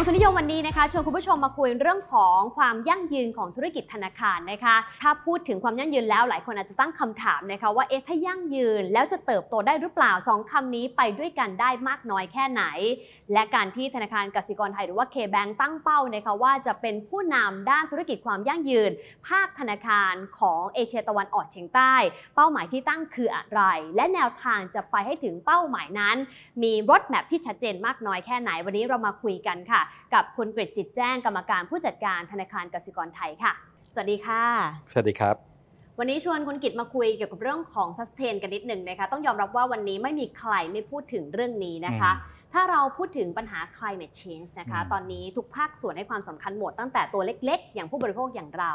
งทุนนิยมวันนี้นะคะชวนคุณผู้ชมมาคุยเรื่องของความยั่งยืนของธุรกิจธนาคารนะคะ ถ้าพูดถึงความยั่งยืนแล้วหลายคนอาจจะตั้งคำถามนะคะว่าเอ๊ะถ้ายั่งยืนแล้วจะเติบโตได้หรือเปล่าสองคำนี้ไปด้วยกันได้มากน้อยแค่ไหน และการที่ธนาคารกสิกรไทยหรือว่า K-Bank ตั้งเป้านะคะว่าจะเป็นผู้นำด้านธุรกิจความยั่งยืน ภาคธนาคารของเอเชียตะวันออกเฉียงใต้ เป้าหมายที่ตั้งคืออะไร และแนวทางจะไปให้ถึงเป้าหมายนั้น มีรถแมพที่ชัดเจนมากน้อยแค่ไหนวันนี้เรามาคุยกันค่ะกับคุณกฤษจิตแจ้งกรรมการผู้จัดการธนาคารกสิกรไทยค่ะ สวัสดีค่ะ สวัสดีครับ วันนี้ชวนคุณกิตมาคุยเกี่ยวกับเรื่องของ sustain กันนิดหนึ่งนะคะ ต้องยอมรับว่าวันนี้ไม่มีใครไม่พูดถึงเรื่องนี้นะคะถ้าเราพูดถึงปัญหา climate change นะคะ ตอนนี้ทุกภาคส่วนให้ความสำคัญหมดตั้งแต่ตัวเล็กๆ อย่างผู้บริโภคอย่างเรา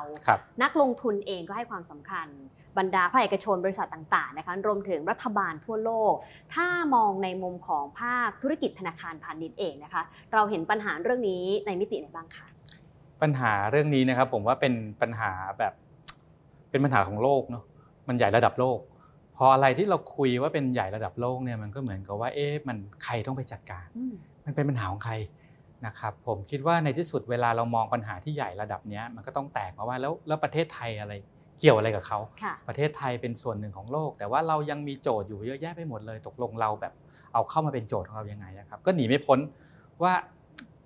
นักลงทุนเองก็ให้ความสำคัญ บรรดาภาคเอกชนบริษัทต่างๆนะคะรวมถึงรัฐบาลทั่วโลก ถ้ามองในมุมของภาคธุรกิจธนาคารพาณิชย์เองนะคะ เราเห็นปัญหาเรื่องนี้ในมิติไหนบ้างคะปัญหาเรื่องนี้นะครับผมว่าเป็นปัญหาแบบเป็นปัญหาของโลกเนาะมันใหญ่ระดับโลก พออะไรที่เราคุยว่าเป็นใหญ่ระดับโลกเนี่ยมันก็เหมือนกับว่าเอ๊ะมันใครต้องไปจัดการ มันเป็นปัญหาของใครนะครับผมคิดว่าในที่สุดเวลาเรามองปัญหาที่ใหญ่ระดับนี้มันก็ต้องแตกมาว่าแล้วแล้วประเทศไทยอะไร เกี่ยวอะไรกับเขา ประเทศไทยเป็นส่วนหนึ่งของโลก แต่ว่าเรายังมีโจทย์อยู่เยอะแยะไปหมดเลย ตกลงเราแบบเอาเข้ามาเป็นโจทย์ของเรายังไงนะครับ ก็หนีไม่พ้นว่า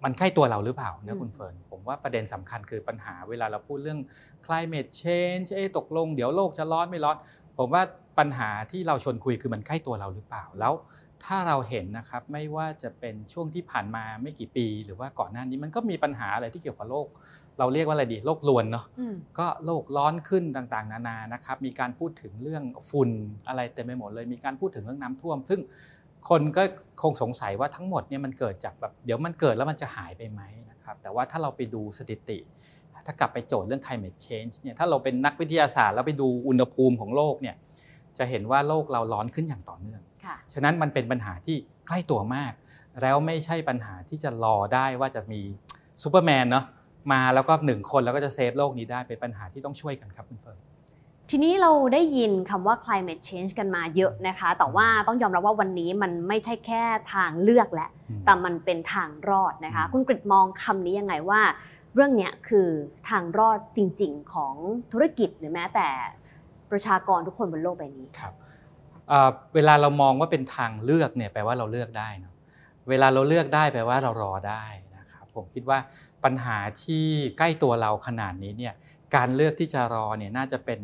มันใกล้ตัวเราหรือเปล่านะคุณเฟิร์นผมว่าประเด็นสำคัญคือปัญหาเวลาเราพูดเรื่อง climate change เอ๊ตกลงเดี๋ยวโลกจะร้อนไม่ร้อน ผมว่าปัญหาที่เราชวนคุยคือมันใกล้ตัวเราหรือเปล่าแล้วถ้าเราเห็นนะครับไม่ว่าจะเป็นช่วงที่ผ่านมาไม่กี่ปี หรือว่าก่อนหน้านี้มันก็มีปัญหาอะไรที่เกี่ยวกับโลก เราเรียกว่าอะไรดีโลกลวนเนาะก็โลกร้อนขึ้นต่างๆ นานานะครับมีการพูดถึงเรื่องฝุ่นอะไรเต็มไปหมดเลยมีการพูดถึงเรื่องน้ำท่วม ซึ่งคนก็คงสงสัยว่าทั้งหมดเนี่ยมันเกิดจากแบบเดี๋ยวมันเกิดแล้วมันจะหายไปไหมนะครับแต่ว่าถ้าเราไปดูสถิติ ถ้ากลับไปโจทย์เรื่อง climate change เนี่ยถ้าเราเป็นนักวิทยาศาสตร์แล้วไปดูอุณหภูมิของโลกเนี่ยจะเห็นว่าโลกเราร้อนขึ้นอย่างต่อเนื่อง ฉะนั้นมันเป็นปัญหาที่ใกล้ตัวมาก แล้วไม่ใช่ปัญหาที่จะรอได้ว่าจะมีซูเปอร์แมนเนาะ มาแล้วก็หนึ่งคนแล้วก็จะ save โลกนี้ได้เป็นปัญหาที่ต้องช่วยกันครับคุณเฟิร์นทีนี้เราได้ยินคำว่า climate change กันมาเยอะนะคะ แต่ว่าต้องยอมรับว่าวันนี้มันไม่ใช่แค่ทางเลือกแหละแต่มันเป็นทางรอดนะคะ คุณกฤษมองคำนี้ยังไงว่า เรื่องนี้คือทางรอดจริง ๆ ของธุรกิจหรือแม้แต่ประชากรทุกคนบนโลกใบนี้ครับเวลาเรามองว่าเป็นทางเลือกเนี่ยแปลว่าเราเลือกได้นะเวลาเราเลือกได้แปลว่าเรารอได้นะครับผมคิดว่า ปัญหาที่ใกล้ตัวเราขนาดนี้เนี่ยการเลือกที่จะรอเนี่ยน่าจะเป็น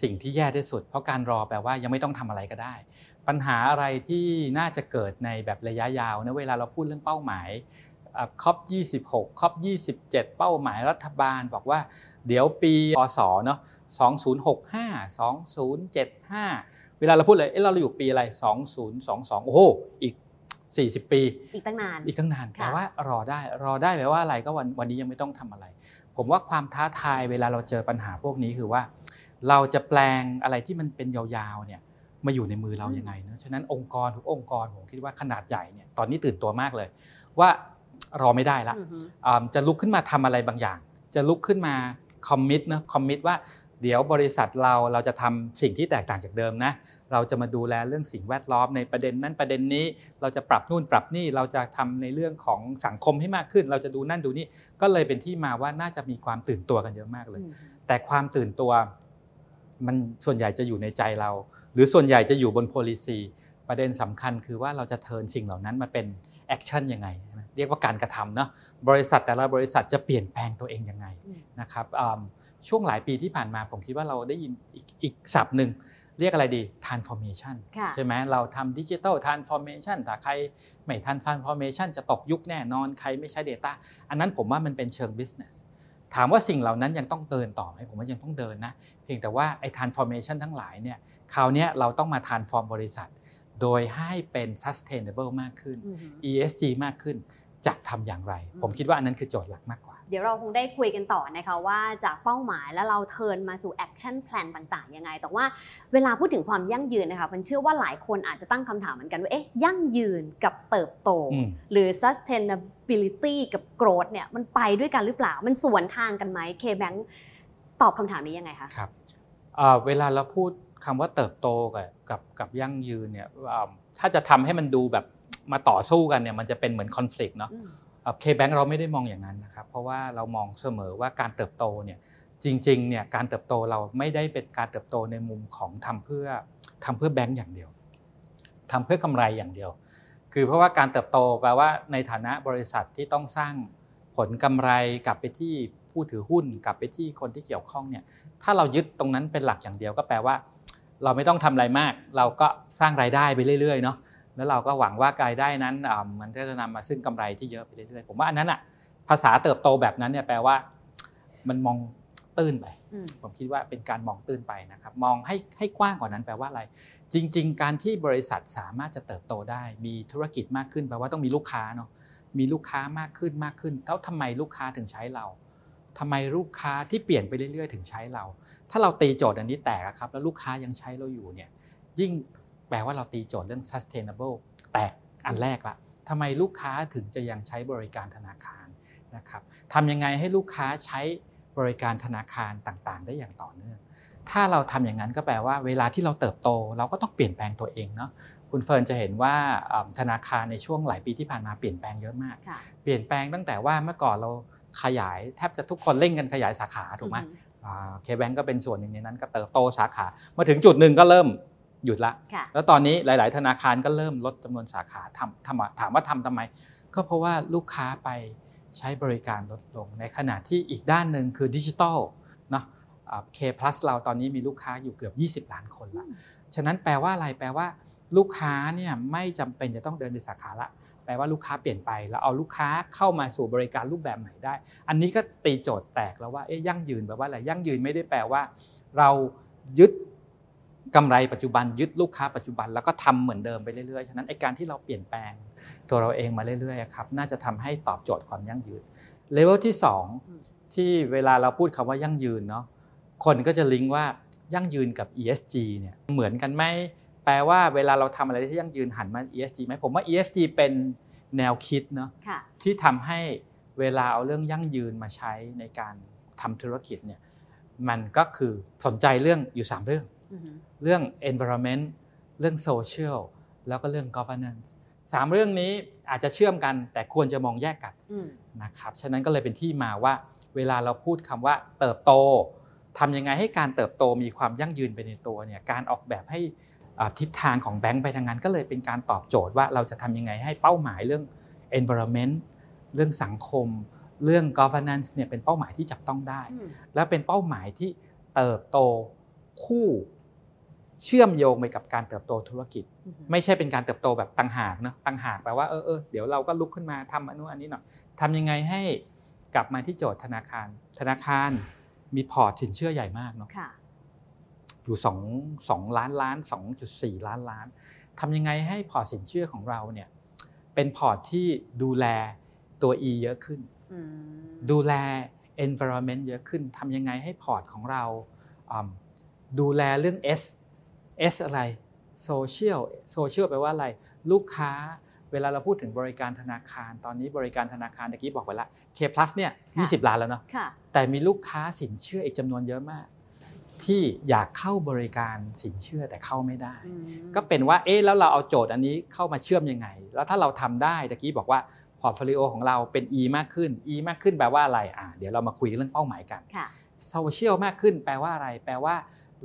สิ่งที่แย่ที่สุด เพราะการรอแปลว่ายังไม่ต้องทำอะไรก็ได้ ปัญหาอะไรที่น่าจะเกิดในแบบระยะยาวนะเวลาเราพูดเรื่องเป้าหมายครอบ26ครอบ27 เป้าหมายรัฐบาล บอกว่า เดี๋ยวปีอศเนาะ2065 2075 เวลาเราพูดเลยเอ้เราอยู่ปีอะไร 2022 โอ้โหอีก 40 ปี อีกตั้งนาน อีกตั้งนานแปลว่ารอได้รอได้แปลว่าอะไรก็วันวันนี้ยังไม่ต้องทำอะไร ผมว่าความท้าทายเวลาเราเจอปัญหาพวกนี้คือว่า เราจะแปลงอะไรที่มันเป็นยาวๆเนี่ยมาอยู่ในมือเรายังไงเนะฉะนั้นองค์กรทุกองค์กรผมคิดว่าขนาดใหญ่เนี่ยตอนนี้ตื่นตัวมากเลย ว่ารอไม่ได้ละจะลุกขึ้นมาทำอะไรบางอย่าง จะลุกขึ้นมาคอมมิตนะคอมมิตว่า เดี๋ยวบริษัทเราเราจะทำสิ่งที่แตกต่างจากเดิมนะ เราจะมาดูแลเรื่องสิ่งแวดล้อมในประเด็นนั้นประเด็นนี้ เราจะปรับนู่นปรับนี่ เราจะทำในเรื่องของสังคมให้มากขึ้น เราจะดูนั่นดูนี่ ก็เลยเป็นที่มาว่าน่าจะมีความตื่นตัวกันเยอะมากเลย แต่ความตื่นตัว มันส่วนใหญ่จะอยู่ในใจเรา หรือส่วนใหญ่จะอยู่บน policy ประเด็นสำคัญคือว่าเราจะ turn สิ่งเหล่านั้นมาเป็น action ยังไงเรียกว่าการกระทำเนาะบริษัทแต่ละบริษัทจะเปลี่ยนแปลงตัวเองยังไงนะครับ ช่วงหลายปีที่ผ่านมาผมคิดว่าเราได้ยินอีกศัพท์หนึ่งเรียกอะไรดี transformation ใช่ไหมเราทำดิจิทัล transformation แต่ใครไม่ทัน transformation จะตกยุคแน่นอนใครไม่ใช้ Data อันนั้นผมว่ามันเป็นเชิง business ถามว่าสิ่งเหล่านั้นยังต้องเดินต่อไหมผมว่ายังต้องเดินนะ เพียงแต่ว่าไอ้ transformation ทั้งหลายเนี่ยคราวนี้เราต้องมา transform บริษัท โดยให้เป็น sustainable มากขึ้น ESG มากขึ้นจะทำอย่างไร ผมคิดว่าอันนั้นคือโจทย์หลักมากกว่า เดี๋ยวเราคงได้คุยกันต่อนะคะว่าจากเป้าหมายแล้วเรา turn มาสู่ action plan ต่างๆยังไง แต่ว่าเวลาพูดถึงความยั่งยืนนะคะมันเชื่อว่าหลายคนอาจจะตั้งคำถามเหมือนกันว่าเอ๊ะยั่งยืนกับเติบโต หรือ sustainability กับ growth เนี่ยมันไปด้วยกันหรือเปล่ามันสวนทางกันไหม K-Bank ตอบคำถามนี้ยังไงคะครับเวลาเราพูดคำว่าเติบโตกับกับกับยั่งยืนเนี่ยถ้าจะทำให้มันดูแบบมาต่อสู้กันเนี่ยมันจะเป็นเหมือนคอน FLICT เนาะ เคแบงเราไม่ได้มองอย่างนั้นนะครับ เพราะว่าเรามองเสมอว่าการเติบโตเนี่ยจริงๆเนี่ยการเติบโตเราไม่ได้เป็นการเติบโตในมุมของทำเพื่อทำเพื่อแบงก์อย่างเดียวทำเพื่อกำไรอย่างเดียว คือเพราะว่าการเติบโตแปลว่าในฐานะบริษัทที่ต้องสร้างผลกำไรกลับไปที่ผู้ถือหุ้นกลับไปที่คนที่เกี่ยวข้องเนี่ยถ้าเรายึดตรงนั้นเป็นหลักอย่างเดียวก็แปลว่า เราไม่ต้องทำอะไรมาก เราก็สร้างรายได้ไปเรื่อยๆเนาะ แล้วเราก็หวังว่ารายได้นั้นมันก็จะนำมาซึ่งกำไรที่เยอะไปเรื่อยๆผมว่าอันนั้นอะภาษาเติบโตแบบนั้นเนี่ยแปลว่า มันมองตื้นไป ผมคิดว่าเป็นการมองตื้นไปนะครับ มองให้ให้กว้างกว่านั้นแปลว่าอะไร จริง ๆ การที่บริษัทสามารถจะเติบโตได้ มีธุรกิจมากขึ้นแปลว่าต้องมีลูกค้าเนาะมีลูกค้ามากขึ้นมากขึ้นแล้วทำไมลูกค้าถึงใช้เราทำไมลูกค้าที่เปลี่ยนไปเรื่อยๆ ถึงใช้เรา ถ้าเราตีโจทย์อันนี้แตกครับ แล้วลูกค้ายังใช้เราอยู่เนี่ย ยิ่ง แปลว่าเราตีโจทย์เรื่อง sustainable แตกอันแรกละทำไมลูกค้าถึงจะยังใช้บริการธนาคารนะครับทำยังไงให้ลูกค้าใช้บริการธนาคารต่างๆ ได้อย่างต่อเนื่อง ถ้าเราทำอย่างนั้นก็แปลว่าเวลาที่เราเติบโต เราก็ต้องเปลี่ยนแปลงตัวเองเนาะคุณเฟิร์นจะเห็นว่าธนาคารในช่วงหลายปีที่ผ่านมาเปลี่ยนแปลงเยอะมาก เปลี่ยนแปลงตั้งแต่ว่าเมื่อก่อนเราขยายแทบจะทุกคนเร่งกันขยายสาขาถูกไหมเคแบงก็เป็นส่วนหนึ่งในนั้นก็เติบโตสาขา มาถึงจุดหนึ่งก็เริ่ม หยุดละแล้วตอนนี้หลาย ๆ ธนาคารก็เริ่มลดจำนวนสาขาทำทำถามว่าทำทำไม ก็เพราะว่าลูกค้าไปใช้บริการลดลง ในขณะที่อีกด้านหนึ่งคือดิจิทัลเนาะเคพลัสเราตอนนี้มีลูกค้าอยู่เกือบ 20 ล้านคนละฉะนั้นแปลว่าอะไรแปลว่า ลูกค้าเนี่ยไม่จำเป็นจะต้องเดินไปสาขาละแปลว่าลูกค้าเปลี่ยนไปแล้วเอาลูกค้าเข้ามาสู่บริการรูปแบบใหม่ได้ อันนี้ก็ตีโจทย์แตกแล้วว่าเอ๊ยยั่งยืนแปลว่าอะไรยั่งยืนไม่ได้แปลว่า เรายึด กำไรปัจจุบันยึดลูกค้าปัจจุบันแล้วก็ทำเหมือนเดิมไปเรื่อยๆ ฉะนั้นไอการที่เราเปลี่ยนแปลงตัวเราเองมาเรื่อยๆครับน่าจะทำให้ตอบโจทย์ความยั่งยืนเลเวลที่ 2 ที่เวลาเราพูดคำว่ายั่งยืนเนาะคนก็จะลิงก์ว่ายั่งยืนกับ ESG เนี่ยเหมือนกันไหมแปลว่าเวลาเราทำอะไรที่ยั่งยืนหันมา ESG ไหมผมว่า ESG เป็นแนวคิดเนาะที่ทำให้เวลาเอาเรื่องยั่งยืนมาใช้ในการทำธุรกิจเนี่ยมันก็คือสนใจเรื่องอยู่ 3 เรื่อง เรื่อง environment เรื่อง social แล้วก็เรื่อง governance สามเรื่องนี้อาจจะเชื่อมกัน แต่ควรจะมองแยกกันนะครับฉะนั้นก็เลยเป็นที่มาว่า เวลาเราพูดคำว่าเติบโตทำยังไงให้การเติบโตมีความยั่งยืนไปในตัวเนี่ยการออกแบบให้ทิศทางของแบงก์ไปทางนั้นก็เลยเป็นการตอบโจทย์ว่าเราจะทำยังไงให้เป้าหมายเรื่อง environment เรื่องสังคม เรื่อง governance เนี่ยเป็นเป้าหมายที่จับต้องได้ และเป็นเป้าหมายที่เติบโตคู่ เชื่อมโยงไปกับการเติบโตธุรกิจ ไม่ใช่เป็นการเติบโตแบบต่างหากเนาะต่างหากแปลว่าเออเออเดี๋ยวเราก็ลุกขึ้นมาทำอันนู้นอันนี้หน่อยทำยังไงให้กลับมาที่โจทย์ธนาคาร ธนาคารมีพอร์ตสินเชื่อใหญ่มากเนาะอยู่สองสองล้านล้านสองจุดสี่ล้านล้านทำยังไงให้พอร์ตสินเชื่อของเราเนี่ยเป็นพอร์ตที่ดูแลตัว E เยอะขึ้น ดูแล environment เยอะขึ้นทำยังไงให้พอร์ตของเราดูแลเรื่อง S S อะไร social social แปลว่าอะไร ลูกค้าเวลาเราพูดถึงบริการธนาคาร ตอนนี้บริการธนาคารตะกี้บอกไปละ K plus เนี่ย20 ล้านแล้วเนาะแต่มีลูกค้าสินเชื่ออีกจำนวนเยอะมาก ที่อยากเข้าบริการสินเชื่อแต่เข้าไม่ได้ ก็เป็นว่าเอ๊ะแล้วเราเอาโจทย์อันนี้เข้ามาเชื่อมยังไง แล้วถ้าเราทำได้ตะกี้บอกว่า portfolio ของเราเป็น E มากขึ้น E มากขึ้นแปลว่าอะไรอ่าเดี๋ยวเรามาคุยเรื่องเป้าหมายกันโซเชียลมากขึ้นแปลว่าอะไร แปลว่า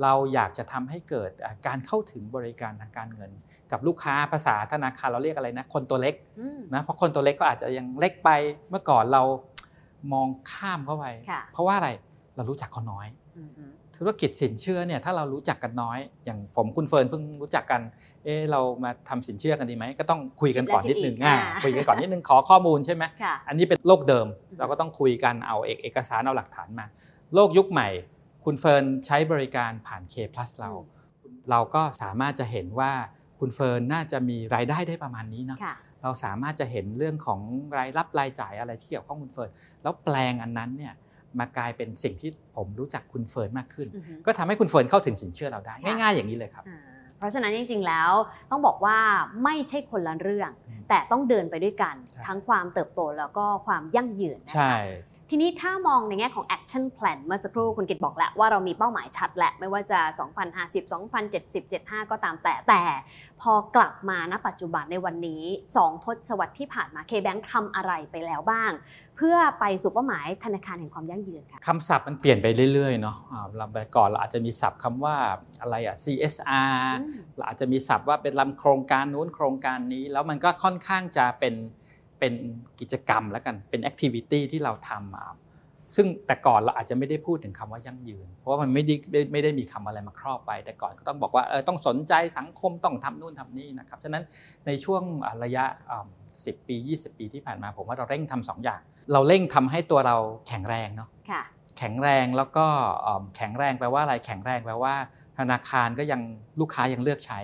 เราอยากจะทำให้เกิดการเข้าถึงบริการทางการเงิน กับลูกค้าภาษาธนาคารเราเรียกอะไรนะคนตัวเล็กนะเพราะคนตัวเล็กก็อาจจะยังเล็กไปเมื่อก่อนเรามองข้ามเข้าไป เพราะว่าอะไรเรารู้จักเขาน้อยธุรกิจสินเชื่อเนี่ยถ้าเรารู้จักกันน้อย อย่างผมคุณเฟิร์นเพิ่งรู้จักกัน เออเรามาทำสินเชื่อกันดีไหมก็ต้องคุยกันก่อนนิดนึงคุยกันก่อนนิดนึงขอข้อมูลใช่ไหมอันนี้เป็นโลกเดิม เราก็ต้องคุยกันเอาเอกสารเอาหลักฐานมา โลกยุคใหม่ คุณเฟิร์นใช้บริการผ่าน K plus เรา เราก็สามารถจะเห็นว่าคุณเฟิร์นน่าจะมีรายได้ได้ประมาณนี้เนาะเราสามารถจะเห็นเรื่องของรายรับรายจ่ายอะไรที่เกี่ยวข้องคุณเฟิร์นแล้วแปลงอันนั้นเนี่ยมากลายเป็นสิ่งที่ผมรู้จักคุณเฟิร์นมากขึ้น ก็ทำให้คุณเฟิร์นเข้าถึงสินเชื่อเราได้ ง่ายๆอย่างนี้เลยครับ เพราะฉะนั้นจริงๆแล้วต้องบอกว่าไม่ใช่คนละเรื่อง แต่ต้องเดินไปด้วยกัน ทั้งความเติบโตแล้วก็ความยั่งยืนใช่ ทีนี้ถ้ามองในแง่ของ action plan เมื่อสักครู่คุณกิตบอกแล้วว่าเรามีเป้าหมายชัดแหละ ไม่ว่าจะ 2050 2070 75 ก็ตามแต่แต่พอกลับมาณปัจจุบันในวันนี้ 2 ทศวรรษที่ผ่านมา K-Bank ทำอะไรไปแล้วบ้าง เพื่อไปสู่เป้าหมายธนาคารแห่งความยั่งยืนค่ะคำศัพท์มันเปลี่ยนไปเรื่อยๆเนาะอ่าเราไปก่อนเราอาจจะมีศัพท์คำว่าอะไรอะ CSR อืมเราอาจจะมีศัพท์ว่าเป็นลำโครงการนู้นโครงการนี้ แล้วมันก็ค่อนข้างจะเป็น เป็นกิจกรรมแล้วกันเป็นแอคทิวิตี้ที่เราทำมาซึ่งแต่ก่อนเราอาจจะไม่ได้พูดถึงคำว่ายั่งยืน เพราะว่ามันไม่ได้ไม่ไม่ได้มีคำอะไรมาครอบไป แต่ก่อนก็ต้องบอกว่าเออต้องสนใจสังคมต้องทำนู่นทำนี่นะครับฉะนั้นในช่วงอ่าระยะสิบปี 20 ปีที่ผ่านมา ผมว่าเราเร่งทำสองอย่าง เราเร่งทำให้ตัวเราแข็งแรงเนาะค่ะแข็งแรงแล้วก็เอิ่มแข็งแรงแปลว่าอะไรแข็งแรงแปลว่า ธนาคารก็ยังลูกค้ายังเลือกใช้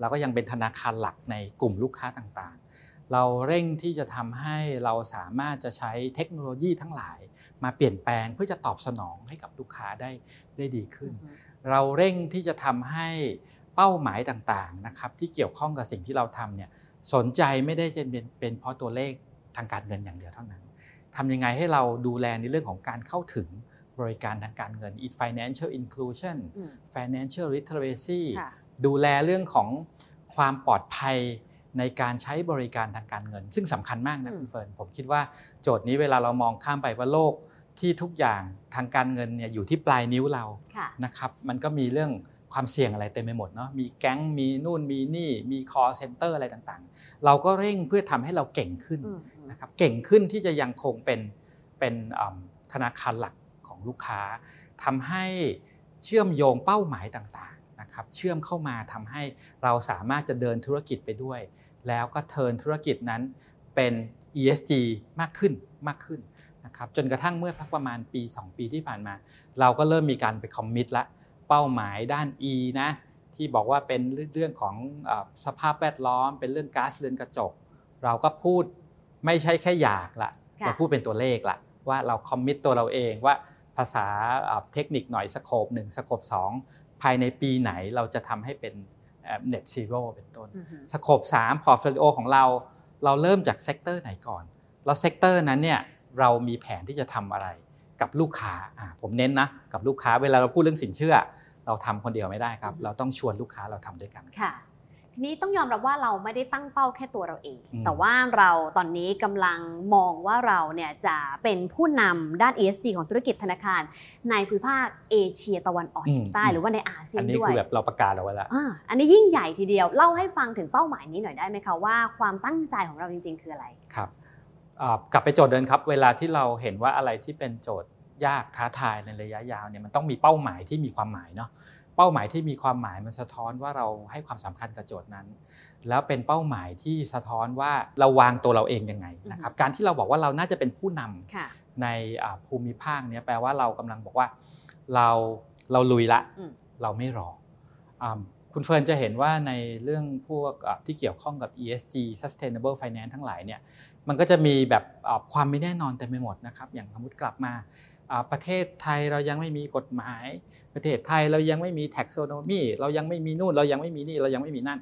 แล้วก็ยังเป็นธนาคารหลักในกลุ่มลูกค้าต่างๆ เราเร่งที่จะทำให้เราสามารถจะใช้เทคโนโลยีทั้งหลาย มาเปลี่ยนแปลงเพื่อจะตอบสนองให้กับลูกค้าได้ได้ดีขึ้น เราเร่งที่จะทำให้เป้าหมายต่างๆนะครับที่เกี่ยวข้องกับสิ่งที่เราทำเนี่ยสนใจไม่ได้จะเป็นเป็นเพราะตัวเลขทางการเงินอย่างเดียวเท่านั้นทำยังไงให้เราดูแลในเรื่องของการเข้าถึงบริการทางการเงิน financial inclusion อืม financial literacy ค่ะดูแลเรื่องของความปลอดภัย ในการใช้บริการทางการเงิน ซึ่งสำคัญมากนะอืมคุณเฟิร์นผมคิดว่าโจทย์นี้เวลาเรามองข้ามไปว่าโลกที่ทุกอย่างทางการเงินเนี่ยอยู่ที่ปลายนิ้วเราค่ะนะครับมันก็มีเรื่องความเสี่ยงอะไรเต็มไปหมดเนาะมีแก๊งมีนู่นมีนี่มี call center อะไรต่างๆ เราก็เร่งเพื่อทำให้เราเก่งขึ้นอืมนะครับเก่งขึ้นที่จะยังคงเป็นเป็นอืมธนาคารหลักของลูกค้าทำให้เชื่อมโยงเป้าหมายต่างๆนะครับเชื่อมเข้ามาทำให้เราสามารถจะเดินธุรกิจไปด้วย แล้วก็เทิร์นธุรกิจนั้นเป็น ESG มากขึ้นมากขึ้นนะครับจนกระทั่งเมื่อพักประมาณปี 2 ปีที่ผ่านมา เราก็เริ่มมีการไปคอมมิตละเป้าหมายด้าน E นะที่บอกว่าเป็นเรื่องของเออสภาพแวดล้อม เป็นเรื่องก๊าซเรือนกระจก เราก็พูดไม่ใช่แค่อยากละค่ะเราพูดเป็นตัวเลขละว่าเรา commit ตัวเราเองว่าภาษาเอ่อเทคนิคหน่อย scope หนึ่ง scope สองภายในปีไหนเราจะทำให้เป็น net zero เป็นต้นอืม scope 3 portfolio ของเรา เราเริ่มจาก sector ไหนก่อน แล้ว sector นั้นเนี่ยเรามีแผนที่จะทำอะไรกับลูกค้าอ่าผมเน้นนะกับลูกค้าเวลาเราพูดเรื่องสินเชื่อ เราทำคนเดียวไม่ได้ครับ เราต้องชวนลูกค้าเราทำด้วยกันค่ะ ทีนี้ต้องยอมรับว่าเราไม่ได้ตั้งเป้าแค่ตัวเราเองอืมแต่ว่าเราตอนนี้กำลังมองว่าเราเนี่ยจะเป็นผู้นำด้าน ESG ของธุรกิจธนาคาร ในภูมิภาคเอเชียตะวันออกเฉียงใต้หรือว่าในอาเซียอันนนี้ด้วคืยอแบบเราประกาศเอาไว้แล้วอ่าอันนี้ยิ่งใหญ่ทีเดียว เล่าให้ฟังถึงเป้าหมายนี้หน่อยได้ไหมคะว่าความตั้งใจของเราจริง ๆ คืออะไร ครับอ่ากลับไปโจทย์เดินครับ เวลาที่เราเห็นว่าอะไรที่เป็นโจทย์ยากท้าทายในระยะยาวเนี่ยมันต้องมีเป้าหมายที่มีความหมายเนาะ เป้าหมายที่มีความหมายมันสะท้อนว่าเราให้ความสำคัญกับโจทย์นั้น แล้วเป็นเป้าหมายที่สะท้อนว่าเราวางตัวเราเองยังไงนะครับการที่เราบอกว่าเราน่าจะเป็นผู้นำค่ะในอ่าภูมิภาคเนี้ยแปลว่าเรากำลังบอกว่าเราเราลุยละอืมเราไม่รออาคุณเฟิร์นจะเห็นว่าในเรื่องพวกอ่าที่เกี่ยวข้องกับ ESG Sustainable Finance ทั้งหลายเนี่ยมันก็จะมีแบบอ่าความไม่แน่นอนเต็มไปหมดนะครับ อย่างสมมติกลับมาอ่า ประเทศไทยเรายังไม่มีกฎหมาย ประเทศไทยเรายังไม่มี taxonomy เรายังไม่มีนู่นเรายังไม่มีนี่เรายังไม่มีนั่น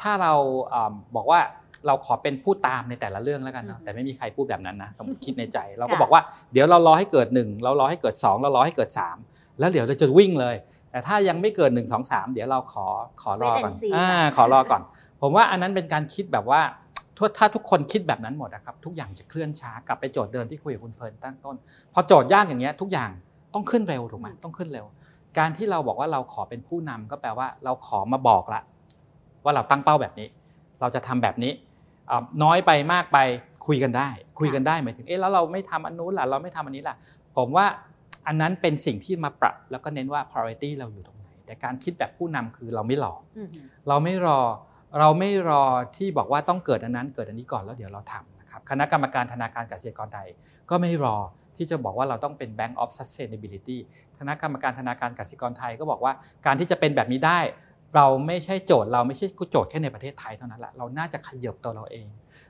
ถ้าเราอ่าบอกว่าเราขอเป็นผู้ตามในแต่ละเรื่องแล้วกันเนาะอืมแต่ไม่มีใครพูดแบบนั้นนะต้องคิดในใจ เราก็ค่ะบอกว่าเดี๋ยวเรารอให้เกิด 1 เรารอให้เกิด 2 เรารอให้เกิด 3 แล้วเดี๋ยวเราจะวิ่งเลย แต่ถ้ายังไม่เกิด 1 2 3 เดี๋ยวเราขอขอรอก่อน Wait and see อ่าก่อนขอรอก่อน ผมว่าอันนั้นเป็นการคิดแบบว่า ถ้าถ้าทุกคนคิดแบบนั้นหมดนะครับทุกอย่างจะเคลื่อนช้ากลับไปโจทย์เดิมที่คุยกับคุณเฟิร์นตั้งต้น พอโจทย์ยากอย่างเงี้ยทุกอย่างต้องขึ้นเร็วถูกไหมอืมต้องขึ้นเร็ว การที่เราบอกว่าเราขอเป็นผู้นำก็แปลว่าเราขอมาบอกละ ว่าเราตั้งเป้าแบบนี้ เราจะทำแบบนี้อ่าน้อยไปมากไปคุยกันได้ คุยกันได้หมายถึงเอ๊ะแล้วเราไม่ทำอันนู้นล่ะเราไม่ทำอันนี้ล่ะ ผมว่าอันนั้นเป็นสิ่งที่มาปรับ แล้วก็เน้นว่า priority เราอยู่ตรงไหนแต่การคิดแบบผู้นำคือเราไม่รออืมเราไม่รอ เราไม่รอที่บอกว่าต้องเกิดอันนั้นเกิดอันนี้ก่อนแล้วเดี๋ยวเราทำนะครับคณะกรรมการธนาคารกสิกรไทยก็ไม่รอที่จะบอกว่าเราต้องเป็น Bank of Sustainability คณะกรรมการธนาคารกสิกรไทยก็บอกว่าการที่จะเป็นแบบนี้ได้ เราไม่ใช่โจทย์เราไม่ใช่โจทย์แค่ในประเทศไทยเท่านั้นแหละเราน่าจะขยับตัวเราเอง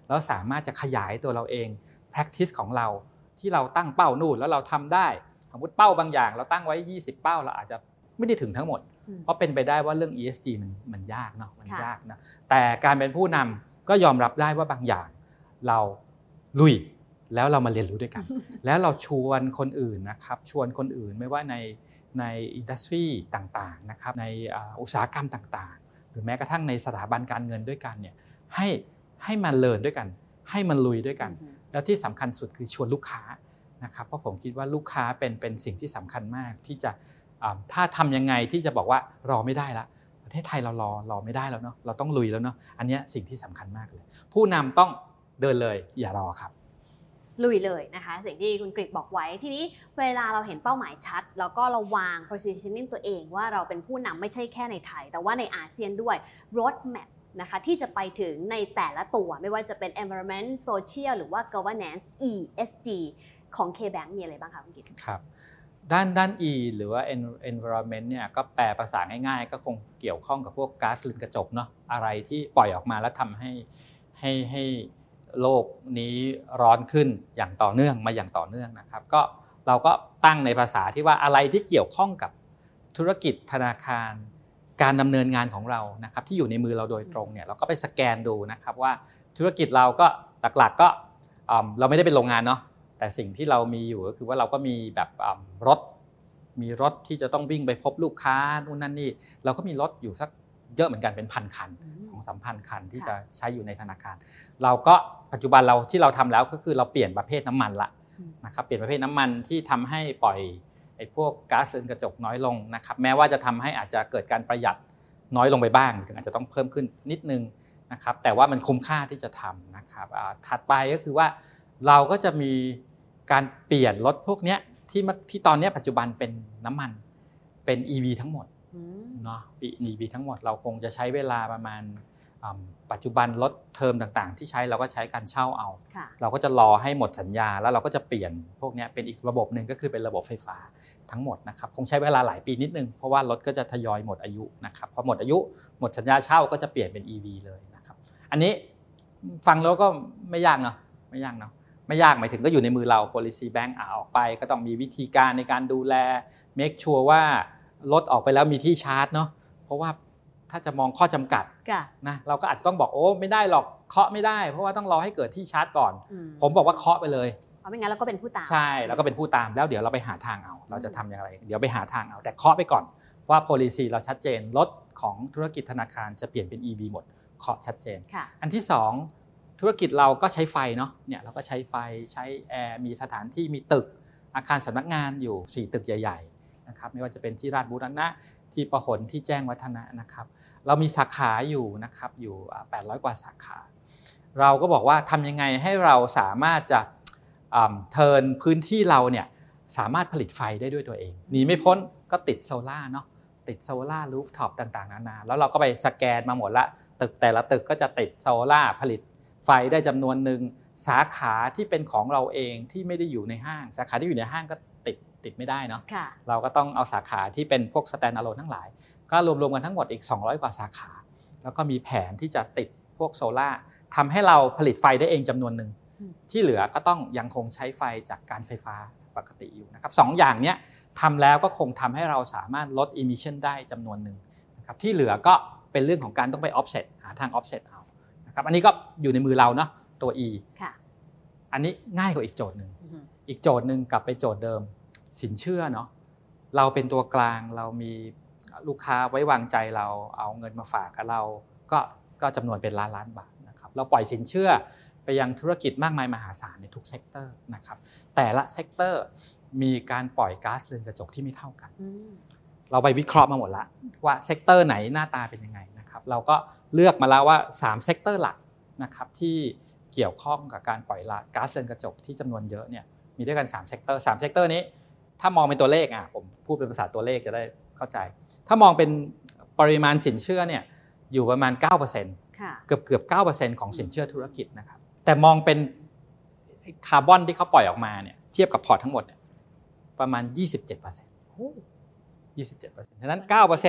แล้วสามารถจะขยายตัวเราเอง practice ของเราที่เราตั้งเป้านู่นแล้วเราทำได้ สมมติเป้าบางอย่าง เราตั้งไว้ 20 เป้าเราอาจจะ ไม่ได้ถึงทั้งหมดอืมเพราะเป็นไปได้ว่าเรื่อง ESG มันมันยากเนาะมันค่ะยากนะแต่การเป็นผู้นำก็ยอมรับได้ว่าบางอย่างเราลุยแล้วเรามาเรียนรู้ด้วยกัน แล้วเราชวนคนอื่นนะครับ ชวนคนอื่นไม่ว่าในในอินดัสทรีต่างๆนะครับ ในอุตสาหกรรมต่างๆ หรือแม้กระทั่งในสถาบันการเงินด้วยกันเนี่ยให้ให้มันเลินด้วยกัน ให้มันลุยด้วยกัน แล้วที่สำคัญสุดคือชวนลูกค้านะครับ เพราะผมคิดว่าลูกค้าเป็นเป็นสิ่งที่สำคัญมากที่จะ ถ้าทำยังไงที่จะบอกว่ารอไม่ได้ละประเทศไทยเรารอรอไม่ได้แล้วเนาะเราต้องลุยแล้วเนาะอันนี้สิ่งที่สำคัญมากเลย ผู้นำต้องเดินเลยอย่ารอครับลุยเลยนะคะ สิ่งที่คุณกริกบอกไว้ทีนี้เวลาเราเห็นเป้าหมายชัด แล้วก็เราวาง positioning ตัวเองว่าเราเป็นผู้นำไม่ใช่แค่ในไทย แต่ว่าในอาเซียนด้วย road map นะคะที่จะไปถึงในแต่ละตัวไม่ว่าจะเป็น environment social หรือว่า governance ESG ของ K-Bank มีอะไรบ้างคะคุณกิตครับ ด้านด้าน E หรือว่า environment เนี่ยก็แปลภาษาง่ายๆ ก็คงเกี่ยวข้องกับพวกก๊าซเรือนกระจกเนาะอะไรที่ปล่อยออกมาแล้วทำให้ให้ให้โลกนี้ร้อนขึ้นอย่างต่อเนื่องมาอย่างต่อเนื่องนะครับ ก็เราก็ตั้งในภาษาที่ว่าอะไรที่เกี่ยวข้องกับธุรกิจธนาคาร การดำเนินงานของเรานะครับ ที่อยู่ในมือเราโดยตรงเนี่ยเราก็ไปสแกนดูนะครับว่าธุรกิจเราก็หลักๆก็เราไม่ได้เป็นโรงงานเนาะ แต่สิ่งที่เรามีอยู่ก็คือว่าเราก็มีแบบรถ มีรถที่จะต้องวิ่งไปพบลูกค้านู่นนั่นนี่ เราก็มีรถอยู่สักเยอะเหมือนกันเป็นพันคันสองสามพันคันที่จะใช้อยู่ในธนาคาร เราก็ปัจจุบันเราที่เราทำแล้วก็คือเราเปลี่ยนประเภทน้ำมันละนะครับเปลี่ยนประเภทน้ำมันที่ทำให้ปล่อยไอ้พวกก๊าซเรือนกระจกน้อยลงนะครับแม้ว่าจะทำให้อาจจะเกิดการประหยัดน้อยลงไปบ้าง ถึงอาจจะต้องเพิ่มขึ้นนิดนึงนะครับแต่ว่ามันคุ้มค่าที่จะทำนะครับถัดไปก็คือว่า เราก็จะมีการเปลี่ยนรถพวกนี้ที่ที่ตอนนี้ปัจจุบันเป็นน้ำมันเป็น EV ทั้งหมดเนาะปี EV ทั้งหมดเราคงจะใช้เวลาประมาณปัจจุบันรถเทอมต่างๆ ที่ใช้เราก็ใช้การเช่าเอา เราก็จะรอให้หมดสัญญา แล้วเราก็จะเปลี่ยนพวกนี้เป็นอีกระบบหนึ่งก็คือเป็นระบบไฟฟ้าทั้งหมดนะครับคงใช้เวลาหลายปีนิดนึงเพราะว่ารถก็จะทยอยหมดอายุนะครับพอหมดอายุหมดสัญญาเช่าก็จะเปลี่ยนเป็น EV เลยนะครับอันนี้ฟังแล้วก็ไม่ยากเนาะไม่ยากเนาะ ไม่ยากหมายถึงก็อยู่ในมือเรา policy bank อาออกไป ก็ต้องมีวิธีการในการดูแล make sure ว่ารถออกไปแล้วมีที่ชาร์จเนาะเพราะว่าถ้าจะมองข้อจำกัดนะเราก็อาจจะต้องบอกโอ้ไม่ได้หรอกเคาะไม่ได้ เพราะว่าต้องรอให้เกิดที่ชาร์จก่อน ผมบอกว่าเคาะไปเลยเพราะไม่งั้นเราก็เป็นผู้ตามใช่แล้วก็เป็นผู้ตามแล้วเดี๋ยวเราไปหาทางเอา เราจะทำอย่างไร เดี๋ยวไปหาทางเอา แต่เคาะไปก่อนว่า policy เราชัดเจนรถของธุรกิจธนาคารจะเปลี่ยนเป็น EV หมดเคาะชัดเจน อันที่ 2 ธุรกิจเราก็ใช้ไฟเนาะเนี่ยเราก็ใช้ไฟใช้แอร์มีสถานที่มีตึกอาคารสำนักงานอยู่ 4 ตึกใหญ่ๆนะครับไม่ว่าจะเป็นที่ราชบุรณะที่ประหลที่แจ้งวัฒนะนะครับ เรามีสาขาอยู่นะครับอยู่ 800 กว่าสาขา เราก็บอกว่าทำยังไงให้เราสามารถจะเทินพื้นที่เราเนี่ยสามารถผลิตไฟได้ด้วยตัวเองหนีไม่พ้นก็ติดโซล่าเนาะติด solar rooftop ต่างๆนานาแล้วเราก็ไปสแกนมาหมดละตึกแต่ละตึกก็จะติดโซล่าผลิต ไฟได้จำนวนหนึ่งสาขาที่เป็นของเราเองที่ไม่ได้อยู่ในห้าง สาขาที่อยู่ในห้างก็ติดติดไม่ได้เนาะเราก็ต้องเอาสาขาที่เป็นพวก stand alone ทั้งหลาย ก็รวมๆกันทั้งหมดอีก 200 กว่าสาขา แล้วก็มีแผนที่จะติดพวกโซล่าทำให้เราผลิตไฟได้เองจำนวนหนึ่งที่เหลือก็ต้องยังคงใช้ไฟจากการไฟฟ้าปกติอยู่นะครับสองอย่างนี้ทำแล้วก็คงทำให้เราสามารถลด emission ได้จำนวนหนึ่งนะครับที่เหลือก็เป็นเรื่องของการต้องไป offset หาทาง offset เอา ครับอันนี้ก็อยู่ในมือเราเนาะตัว E อันนี้ง่ายกว่าอีกโจทย์หนึ่งอีกโจทย์หนึ่งกลับไปโจทย์เดิม สินเชื่อเนาะเราเป็นตัวกลางเรามีลูกค้าไว้วางใจเราเอาเงินมาฝากกับเรา ก็ก็จำนวนเป็นล้านล้านบาทนะครับเราปล่อยสินเชื่อไปยังธุรกิจมากมายมหาศาลในทุก sector นะครับแต่ละ sector มีการปล่อยก๊าซเรือนกระจกที่ไม่เท่ากัน เราไปวิเคราะห์มาหมดละว่า sector ไหนหน้าตาเป็นยังไงนะครับเราก็ เลือกมาแล้วว่า3 sector หลักนะครับที่เกี่ยวข้องกับการปล่อยละก๊าซเรือนกระจกที่จำนวนเยอะเนี่ยมีด้วยกัน3 sector 3 sector นี้ ถ้ามองเป็นตัวเลขอะผมพูดเป็นภาษาตัวเลขจะได้เข้าใจ ถ้ามองเป็นปริมาณสินเชื่อเนี่ยอยู่ประมาณ 9%เกือบเกือบ9%ของสินเชื่อธุรกิจนะครับแต่มองเป็นคาร์บอนที่เขาปล่อยออกมาเนี่ยเทียบกับพอร์ตทั้งหมดเนี่ยประมาณ 27%โอ้27%ฉะนั้น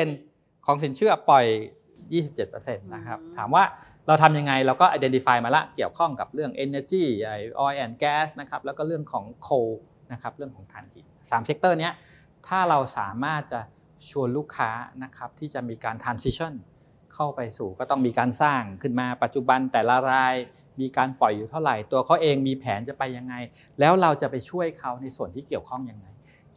9%ของสินเชื่อปล่อย 27%นะครับถามว่าเราทำยังไงเราก็ identify มาละเกี่ยวข้องกับเรื่อง energy oil and gas นะครับแล้วก็เรื่องของ coal นะครับเรื่องของถ่านหินสาม sector นี้ถ้าเราสามารถจะชวนลูกค้านะครับที่จะมีการ transition เข้าไปสู่ก็ต้องมีการสร้างขึ้นมาปัจจุบันแต่ละรายมีการปล่อยอยู่เท่าไหร่ ตัวเขาเองมีแผนจะไปยังไง แล้วเราจะไปช่วยเขาในส่วนที่เกี่ยวข้องยังไง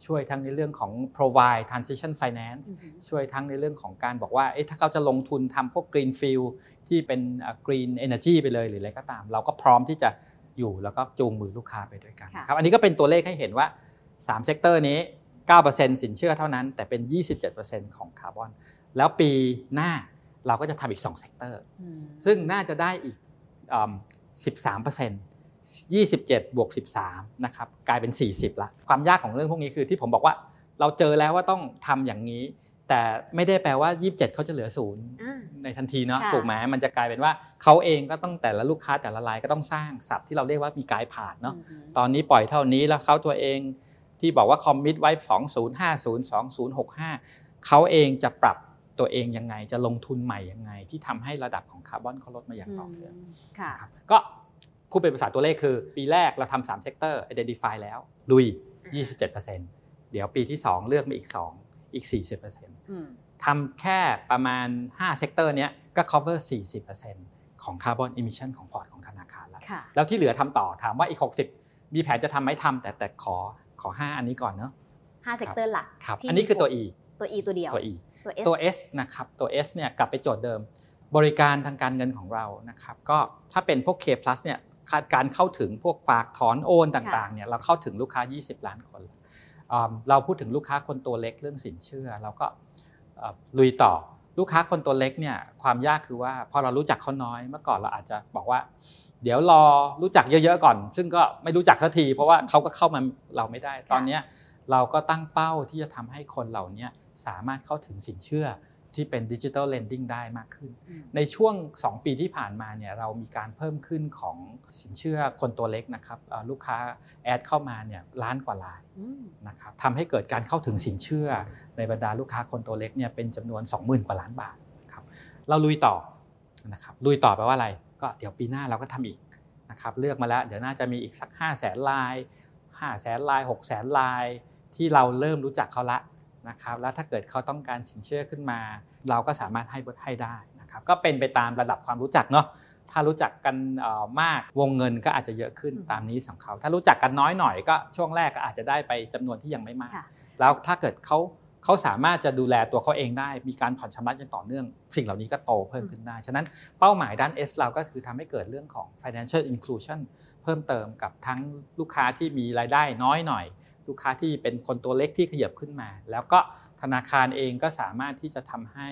ช่วยทั้งในเรื่องของ provide transition finance ช่วยทั้งในเรื่องของการบอกว่าเอ๊ะถ้าเขาจะลงทุนทำพวก green field ที่เป็น green energy ไปเลยหรืออะไรก็ตาม เราก็พร้อมที่จะอยู่แล้วก็จูงมือลูกค้าไปด้วยกันครับอันนี้ก็เป็นตัวเลขให้เห็นว่า3 sector นี้ 9%สินเชื่อเท่านั้น แต่เป็น 27%ของคาร์บอน แล้วปีหน้าเราก็จะทำอีก2 sector ซึ่งน่าจะได้อีก 13% 27บวก13นะครับกลายเป็น 40ละความยากของเรื่องพวกนี้คือที่ผมบอกว่า เราเจอแล้วว่าต้องทำอย่างนี้ แต่ไม่ได้แปลว่า 27เขาจะเหลือศูนย์ในทันทีเนาะถูกไหมมันจะกลายเป็นว่าเขาเองก็ต้องแต่ละลูกค้าแต่ละรายก็ต้องสร้างสิ่งที่เราเรียกว่ามี glide path เนาะตอนนี้ปล่อยเท่านี้แล้วเขาตัวเองที่บอกว่า commit ไว้ 2050 2065 เขาเองจะปรับตัวเองยังไงจะลงทุนใหม่ยังไง ที่ทำให้ระดับของคาร์บอนเขาลดมาอย่างต่อเนื่องก็ พูดเป็นภาษาตัวเลขคือ ปีแรกเราทำสาม sector identify แล้วลุย 27%เดี๋ยวปีที่ 2 เลือกมาอีก 2 อีก 40%ทำแค่ประมาณ 5 sector นี้ก็ cover 40%ของ carbon emission ของ port ของธนาคารแล้ว แล้วที่เหลือทำต่อถามว่าอีก 60 มีแผนจะทำไหมทำแต่แต่ขอขอ 5 อันนี้ก่อนเนาะ5 sector หลักครับอันนี้คือตัว E ตัว E ตัวเดียวตัว E ตัว S นะครับตัว S เนี่ยกลับไปโจทย์เดิม บริการทางการเงินของเรานะครับก็ถ้าเป็นพวก K plus เนี่ย การเข้าถึงพวกฝากถอนโอนต่างๆเนี่ยเราเข้าถึงลูกค้า 20 ล้านคน เราพูดถึงลูกค้าคนตัวเล็กเรื่องสินเชื่อ เราก็ลุยต่อลูกค้าคนตัวเล็กเนี่ยความยากคือว่าพอเรารู้จักเขาน้อยเมื่อก่อนเราอาจจะบอกว่า เดี๋ยวรอรู้จักเยอะๆก่อน ซึ่งก็ไม่รู้จักสักที เพราะว่าเขาก็เข้ามาเราไม่ได้ ตอนนี้เราก็ตั้งเป้าที่จะทำให้คนเหล่านี้สามารถเข้าถึงสินเชื่อ ที่เป็นดิจิทัลเลนดิ้งได้มากขึ้น ในช่วง 2 ปีที่ผ่านมาเนี่ยเรามีการเพิ่มขึ้นของสินเชื่อคนตัวเล็กนะครับลูกค้าแอดเข้ามาเนี่ยล้านกว่าลายนะครับทำให้เกิดการเข้าถึงสินเชื่อในบรรดาลูกค้าคนตัวเล็กเนี่ยเป็นจำนวน 20,000 กว่าล้านบาทครับเราลุยต่อนะครับลุยต่อแปลว่าอะไร ก็เดี๋ยวปีหน้าเราก็ทำอีกนะครับเลือกมาแล้วเดี๋ยวน่าจะมีอีกสัก 5 0 0แสนลาย5 0 0แสนลาย6 0แสนลายที่เราเริ่มรู้จักเขาละ นะครับแล้วถ้าเกิดเขาต้องการสินเชื่อขึ้นมา เราก็สามารถให้บดให้ได้นะครับก็เป็นไปตามระดับความรู้จักเนาะถ้ารู้จักกันมากวงเงินก็อาจจะเยอะขึ้นตามนี้ของเขาถ้ารู้จักกันน้อยหน่อยก็ช่วงแรกก็อาจจะได้ไปจำนวนที่ยังไม่มาก แล้วถ้าเกิดเขาเขาสามารถจะดูแลตัวเขาเองได้ มีการผ่อนชำระอย่างต่อเนื่อง สิ่งเหล่านี้ก็โตเพิ่มขึ้นได้ ฉะนั้นเป้าหมายด้าน S เราก็คือทำให้เกิดเรื่องของ financial inclusion เพิ่มเติมกับทั้งลูกค้าที่มีรายได้น้อยหน่อย ลูกค้าที่เป็นคนตัวเล็กที่ขยับขึ้นมา แล้วก็ธนาคารเองก็สามารถที่จะทำให้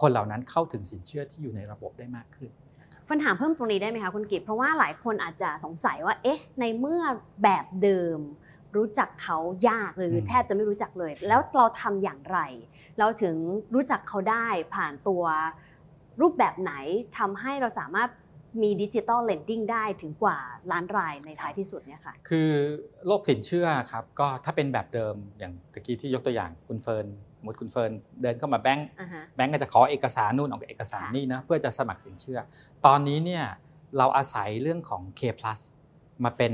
คนเหล่านั้นเข้าถึงสินเชื่อที่อยู่ในระบบได้มากขึ้นเฟิร์นถามเพิ่มตรงนี้ได้ไหมคะคุณกิตเพราะว่าหลายคนอาจจะสงสัยว่า เอ๊ะ ในเมื่อแบบเดิม รู้จักเขายากหรือแทบจะไม่รู้จักเลย แล้วเราทำอย่างไร เราถึงรู้จักเขาได้ผ่านตัวรูปแบบไหนทำให้เราสามารถ มี digital lending ได้ถึงกว่าล้านรายในท้ายที่สุดเนี่ยค่ะคือโลกสินเชื่อครับก็ถ้าเป็นแบบเดิมอย่างตะกี้ที่ยกตัวอย่างคุณเฟิร์นสมมติคุณเฟิร์นเดินเข้ามาแบงก์แบงก์ก็จะขอเอกสารนู่นขอเอกสารนี่นะเพื่อจะสมัครสินเชื่อ ตอนนี้เนี่ยเราอาศัยเรื่องของ K plus มาเป็น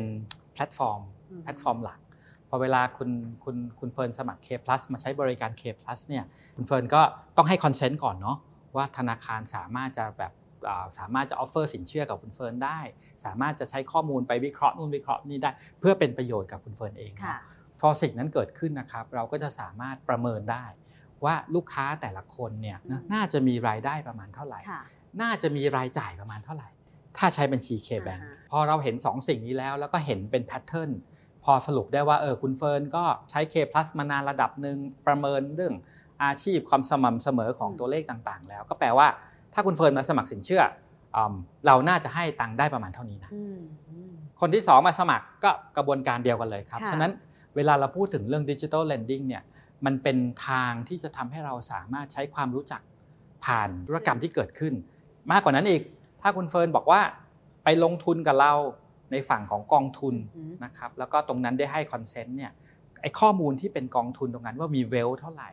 แพลตฟอร์มแพลตฟอร์มหลักพอเวลาคุณคุณคุณเฟิร์นสมัคร K plus มาใช้บริการ K plus เนี่ยคุณเฟิร์นก็ต้องให้ consent ก่อนเนาะว่าธนาคารสามารถจะแบบ สามารถจะ offer สินเชื่อกับคุณเฟิร์นได้ สามารถจะใช้ข้อมูลไปวิเคราะห์นู่นวิเคราะห์นี่ได้ เพื่อเป็นประโยชน์กับคุณเฟิร์นเองพอสิ่งนั้นเกิดขึ้นนะครับ เราก็จะสามารถประเมินได้ ว่าลูกค้าแต่ละคนเนี่ยน่าจะมีรายได้ประมาณเท่าไหร่ น่าจะมีรายจ่ายประมาณเท่าไหร่ ถ้าใช้บัญชี KBank พอเราเห็น 2 สิ่งนี้แล้ว แล้วก็เห็นเป็น pattern พอสรุปได้ว่าเออคุณเฟิร์นก็ใช้ K plus มานานระดับหนึ่งประเมินเรื่องอาชีพความสม่ำเสมอของตัวเลขต่างๆ แล้วก็แปลว่า ถ้าคุณเฟิร์นมาสมัครสินเชื่อเราน่าจะให้ตังค์ได้ประมาณเท่านี้นะคนที่สองมาสมัครก็กระบวนการเดียวกันเลยครับ ฉะนั้นเวลาเราพูดถึงเรื่อง digital lending เนี่ยมันเป็นทางที่จะทำให้เราสามารถใช้ความรู้จักผ่านธุรกรรมที่เกิดขึ้น มากกว่านั้นอีก ถ้าคุณเฟิร์นบอกว่าไปลงทุนกับเราในฝั่งของกองทุนนะครับแล้วก็ตรงนั้นได้ให้ consent เนี่ยไอ้ข้อมูลที่เป็นกองทุนตรงนั้นว่ามี wealth เท่าไหร่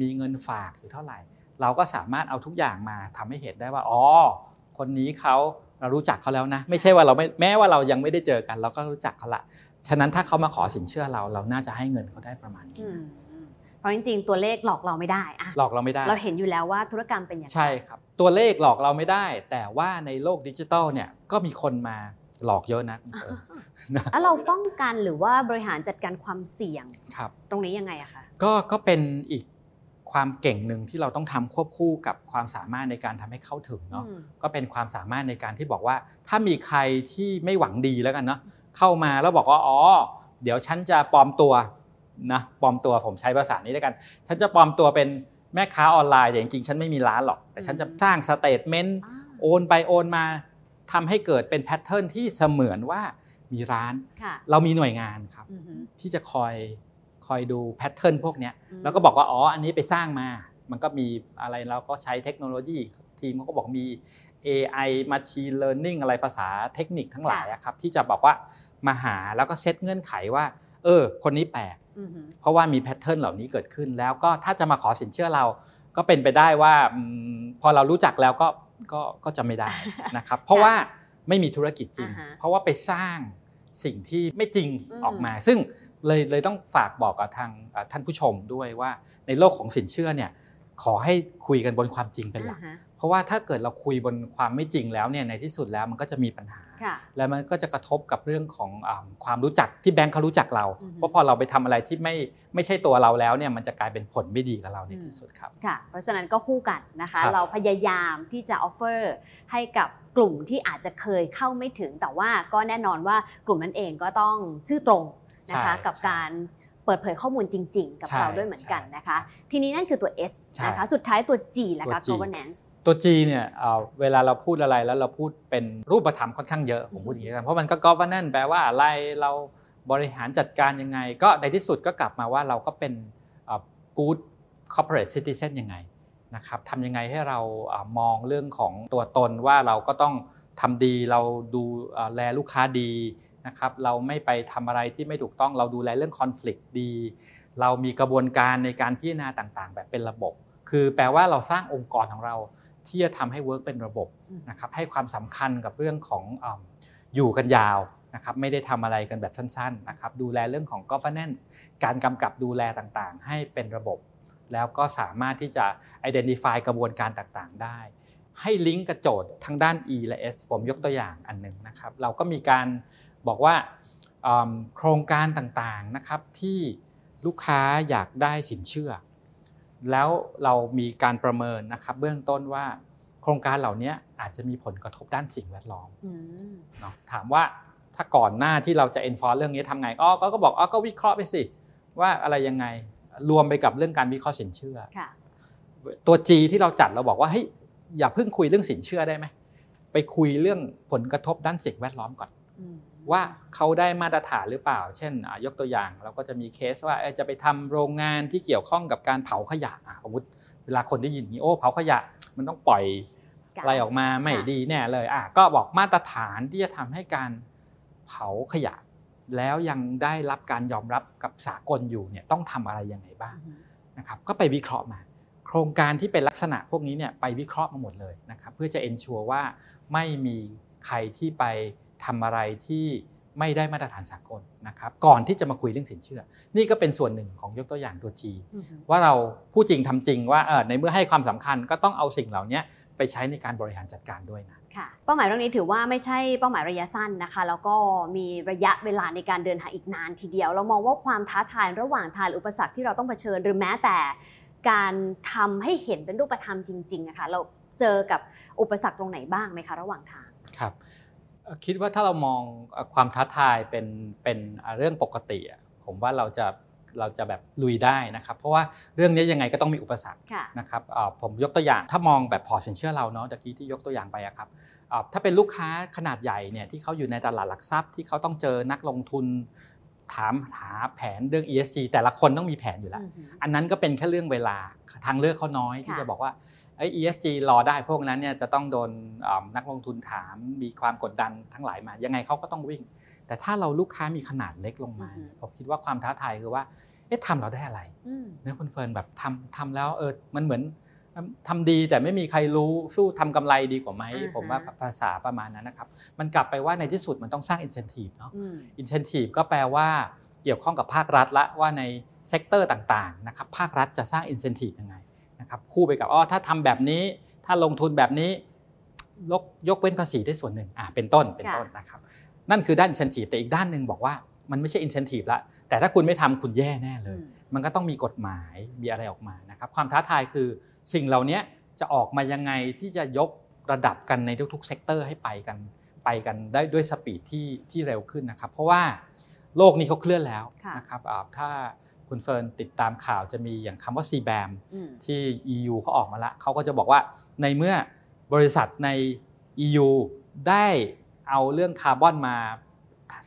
มีเงินฝากอยู่เท่าไหร่ เราก็สามารถเอาทุกอย่างมาทำให้เห็นได้ว่าอ๋อคนนี้เขาเรารู้จักเขาแล้วนะ ไม่ใช่ว่าเราไม่แม้ว่าเรายังไม่ได้เจอกัน เราก็รู้จักเขาละฉะนั้นถ้าเขามาขอสินเชื่อเรา เราน่าจะให้เงินเขาได้ประมาณนี้เพราะจริงๆตัวเลขหลอกเราไม่ได้อะหลอกเราไม่ได้ เราเห็นอยู่แล้วว่าธุรกรรมเป็นอย่างไรใช่ครับ ตัวเลขหลอกเราไม่ได้ แต่ว่าในโลกดิจิทัลเนี่ยก็มีคนมาหลอกเยอะนะคุณเฟิร์นนะแล้วเราป้องกันหรือว่าบริหารจัดการความเสี่ยงครับ ตรงนี้ยังไงอะคะก็ก็เป็นอีก ความเก่งหนึ่งที่เราต้องทำควบคู่กับความสามารถในการทำให้เข้าถึงเนาะอืมก็เป็นความสามารถในการที่บอกว่า ถ้ามีใครที่ไม่หวังดีแล้วกันเนาะเข้ามาแล้วบอกว่าอ๋อเดี๋ยวฉันจะปลอมตัวนะปลอมตัวผมใช้ภาษานี้แล้วกัน ฉันจะปลอมตัวเป็นแม่ค้าออนไลน์แต่จริงๆฉันไม่มีร้านหรอก แต่ฉันจะสร้าง statement อ่าโอนไปโอนมาทำให้เกิดเป็น pattern ที่เสมือนว่ามีร้านค่ะเรามีหน่วยงานครับอือหือที่จะคอย คอยดู pattern พวกเนี้ยอืมแล้วก็บอกว่าอ๋ออันนี้ไปสร้างมา มันก็มีอะไรเราก็ใช้เทคโนโลยี ทีมเขาก็บอกมี AI Machine Learning อะไรภาษาเทคนิคทั้งหลายอะครับที่จะบอกว่ามาหาแล้วก็เซตเงื่อนไขว่า เออ คนนี้แปลกอือหือเพราะว่ามี pattern เหล่านี้เกิดขึ้น แล้วก็ถ้าจะมาขอสินเชื่อเราก็เป็นไปได้ว่าอมพอเรารู้จักแล้วก็ก็ก็จะไม่ได้นะครับ เพราะว่าไม่มีธุรกิจจริงอ่าฮะเพราะว่าไปสร้างสิ่งที่ไม่จริงอืมออกมา ซึ่ง เลยเลยต้องฝากบอกกับทางเอ่อท่านผู้ชมด้วยว่าในโลกของสินเชื่อเนี่ยขอให้คุยกันบนความจริงเป็นหลักอ่าฮะเพราะว่าถ้าเกิดเราคุยบนความไม่จริงแล้วเนี่ยในที่สุดแล้วมันก็จะมีปัญหาค่ะแล้วมันก็จะกระทบกับเรื่องของอาความรู้จักที่แบงค์เขารู้จักเราอือฮึเพราะพอเราไปทำอะไรที่ไม่ไม่ใช่ตัวเราแล้วเนี่ยมันจะกลายเป็นผลไม่ดีกับเราในอืมที่สุดครับค่ะเพราะฉะนั้นก็คู่กันนะคะครับเราพยายามที่จะ offerให้กับกลุ่มที่อาจจะเคยเข้าไม่ถึง แต่ว่าก็แน่นอนว่ากลุ่มนั้นเองก็ต้องชื่อตรง นะคะใช่กับใช่การเปิดเผยข้อมูลจริง ๆ กับใช่เราด้วยเหมือนกันใช่นะคะ ทีนี้นั่นคือตัว S ใช่นะคะสุดท้ายตัว G แล้วก็ตัว G governance ตัว G เนี่ยเอ่อเวลาเราพูดอะไรแล้วเราพูดเป็นรูปธรรมค่อนข้างเยอะผมพูดอย่างนี้กันเพราะมันก็ governance แปลว่าอะไรเราบริหารจัดการยังไง ก็ในที่สุดก็กลับมาว่าเราก็เป็นเอ่อ good corporate citizen ยังไงนะครับทำยังไงให้เราเอ่อมองเรื่องของตัวตนว่าเราก็ต้องทำดีเราดูเอ่อแลลูกค้าดี นะครับเราไม่ไปทำอะไรที่ไม่ถูกต้องเราดูแลเรื่อง conflict ดี เรามีกระบวนการในการพิจารณาต่างๆ แบบเป็นระบบ คือแปลว่าเราสร้างองค์กรของเราที่จะทำให้ work เป็นระบบอืมนะครับให้ความสำคัญกับเรื่องของอมอยู่กันยาวนะครับไม่ได้ทำอะไรกันแบบสั้นๆนะครับดูแลเรื่องของ governance การกำกับดูแลต่างๆ ให้เป็นระบบ แล้วก็สามารถที่จะ identify กระบวนการต่างๆ ได้ ให้ลิงก์กับโจทย์ทางด้าน E และ S ผมยกตัวอย่างอันหนึ่งนะครับเราก็มีการ บอกว่าอืมโครงการต่างๆนะครับที่ลูกค้าอยากได้สินเชื่อ แล้วเรามีการประเมินนะครับเบื้องต้นว่าโครงการเหล่านี้อาจจะมีผลกระทบด้านสิ่งแวดล้อมอืมเนาะถามว่าถ้าก่อนหน้าที่เราจะ enforce เรื่องนี้ทำไงอ๋อก็ก็บอกอ๋อก็วิเคราะห์ไปสิว่าอะไรยังไงรวมไปกับเรื่องการวิเคราะห์สินเชื่อค่ะตัว G ที่เราจัดเราบอกว่าเฮ้ยอย่าเพิ่งคุยเรื่องสินเชื่อได้ไหมไปคุยเรื่องผลกระทบด้านสิ่งแวดล้อมก่อนอืม ว่าเขาได้มาตรฐานหรือเปล่า เช่นอะยกตัวอย่างเราก็จะมีเคสว่าเอ้ยจะไปทำโรงงานที่เกี่ยวข้องกับการเผาขยะอะสมมติเวลาคนได้ยินนี้โอ้เผาขยะมันต้องปล่อยก๊สอะไรออกมาไม่ค่ะดีแน่เลยอะก็บอกมาตรฐานที่จะทำให้การเผาขยะ แล้วยังได้รับการยอมรับกับสากลอยู่เนี่ยต้องทำอะไรยังไงบ้างอืมนะครับก็ไปวิเคราะห์มา โครงการที่เป็นลักษณะพวกนี้เนี่ยไปวิเคราะห์มาหมดเลยนะครับเพื่อจะ ensure ว่าไม่มีใครที่ไป ทำอะไรที่ไม่ได้มาตรฐานสากลนะครับ ก่อนที่จะมาคุยเรื่องสินเชื่อ นี่ก็เป็นส่วนหนึ่งของยกตัวอย่างตัว G อืมว่าเราพูดจริงทำจริงว่าเออในเมื่อให้ความสำคัญก็ต้องเอาสิ่งเหล่านี้ไปใช้ในการบริหารจัดการด้วยนะค่ะเป้าหมายเรื่องนี้ถือว่าไม่ใช่เป้าหมายระยะสั้นนะคะ แล้วก็มีระยะเวลาในการเดินทางอีกนานทีเดียว เรามองว่าความท้าทายระหว่างทางหรืออุปสรรคที่เราต้องเผชิญหรือแม้แต่ การทำให้เห็นเป็นรูปธรรมจริงๆอะคะเราเจอกับอุปสรรคตรงไหนบ้างไหมคะ ระหว่างทางครับเอ่อ คิดว่าถ้าเรามองเอ่อความท้าทายเป็นเป็นอะเรื่องปกติอะผมว่าเราจะเราจะแบบลุยได้นะครับ เพราะว่าเรื่องนี้ยังไงก็ต้องมีอุปสรรคค่ะนะครับเอ่อผมยกตัวอย่างถ้ามองแบบพอร์ตสินเชื่อเราเนาะตะกี้ที่ยกตัวอย่างไปอะครับเอ่อถ้าเป็นลูกค้าขนาดใหญ่เนี่ยที่เขาอยู่ในตลาดหลักทรัพย์ที่เขาต้องเจอนักลงทุนถามหาแผนเรื่อง ESG แต่ละคนต้องมีแผนอยู่แล้วอือหืออันนั้นก็เป็นแค่เรื่องเวลาทางเลือกเขาน้อยที่ค่ะจะบอกว่า ไอ้ ESG รอได้พวกนั้นเนี่ยจะต้องโดนอ่านักลงทุนถามมีความกดดันทั้งหลายมา ยังไงเขาก็ต้องวิ่ง แต่ถ้าเราลูกค้ามีขนาดเล็กลงมา ผมคิดว่าความท้าทายคือว่าเอ๊ะทำเราได้อะไรอืมเนาะคุณเฟิร์นแบบทำทำแล้วเออมันเหมือนทำดีแต่ไม่มีใครรู้สู้ทำกำไรดีกว่าไหมอ่าฮะผมว่าภาษาประมาณนั้นนะครับ มันกลับไปว่าในที่สุดมันต้องสร้าง incentive เนาะอืม incentive ก็แปลว่าเกี่ยวข้องกับภาครัฐละว่าใน sector ต่างๆนะครับภาครัฐจะสร้าง incentive ยังไง นะครับคู่ไปกับอ๋อถ้าทำแบบนี้ ถ้าลงทุนแบบนี้ยกยกเว้นภาษีได้ส่วนหนึ่งอ่าเป็นต้นเป็นต้นนะครับ นั่นคือด้าน incentive แต่อีกด้านหนึ่งบอกว่ามันไม่ใช่ incentive ละแต่ถ้าคุณไม่ทำคุณแย่แน่เลย มันก็ต้องมีกฎหมายมีอะไรออกมานะครับ ความท้าทายคือสิ่งเหล่านี้จะออกมายังไงที่จะยกระดับกันในทุกๆ sector ให้ไปกันไปกันได้ด้วย speed ที่ที่เร็วขึ้นนะครับ เพราะว่าโลกนี้เขาเคลื่อนแล้วนะครับถ้า คุณเฟิร์นติดตามข่าวจะมีอย่างคำว่า CBAM ที่ EU เขาออกมาละเขาก็จะบอกว่าในเมื่อบริษัทใน EU ได้เอาเรื่องคาร์บอนมา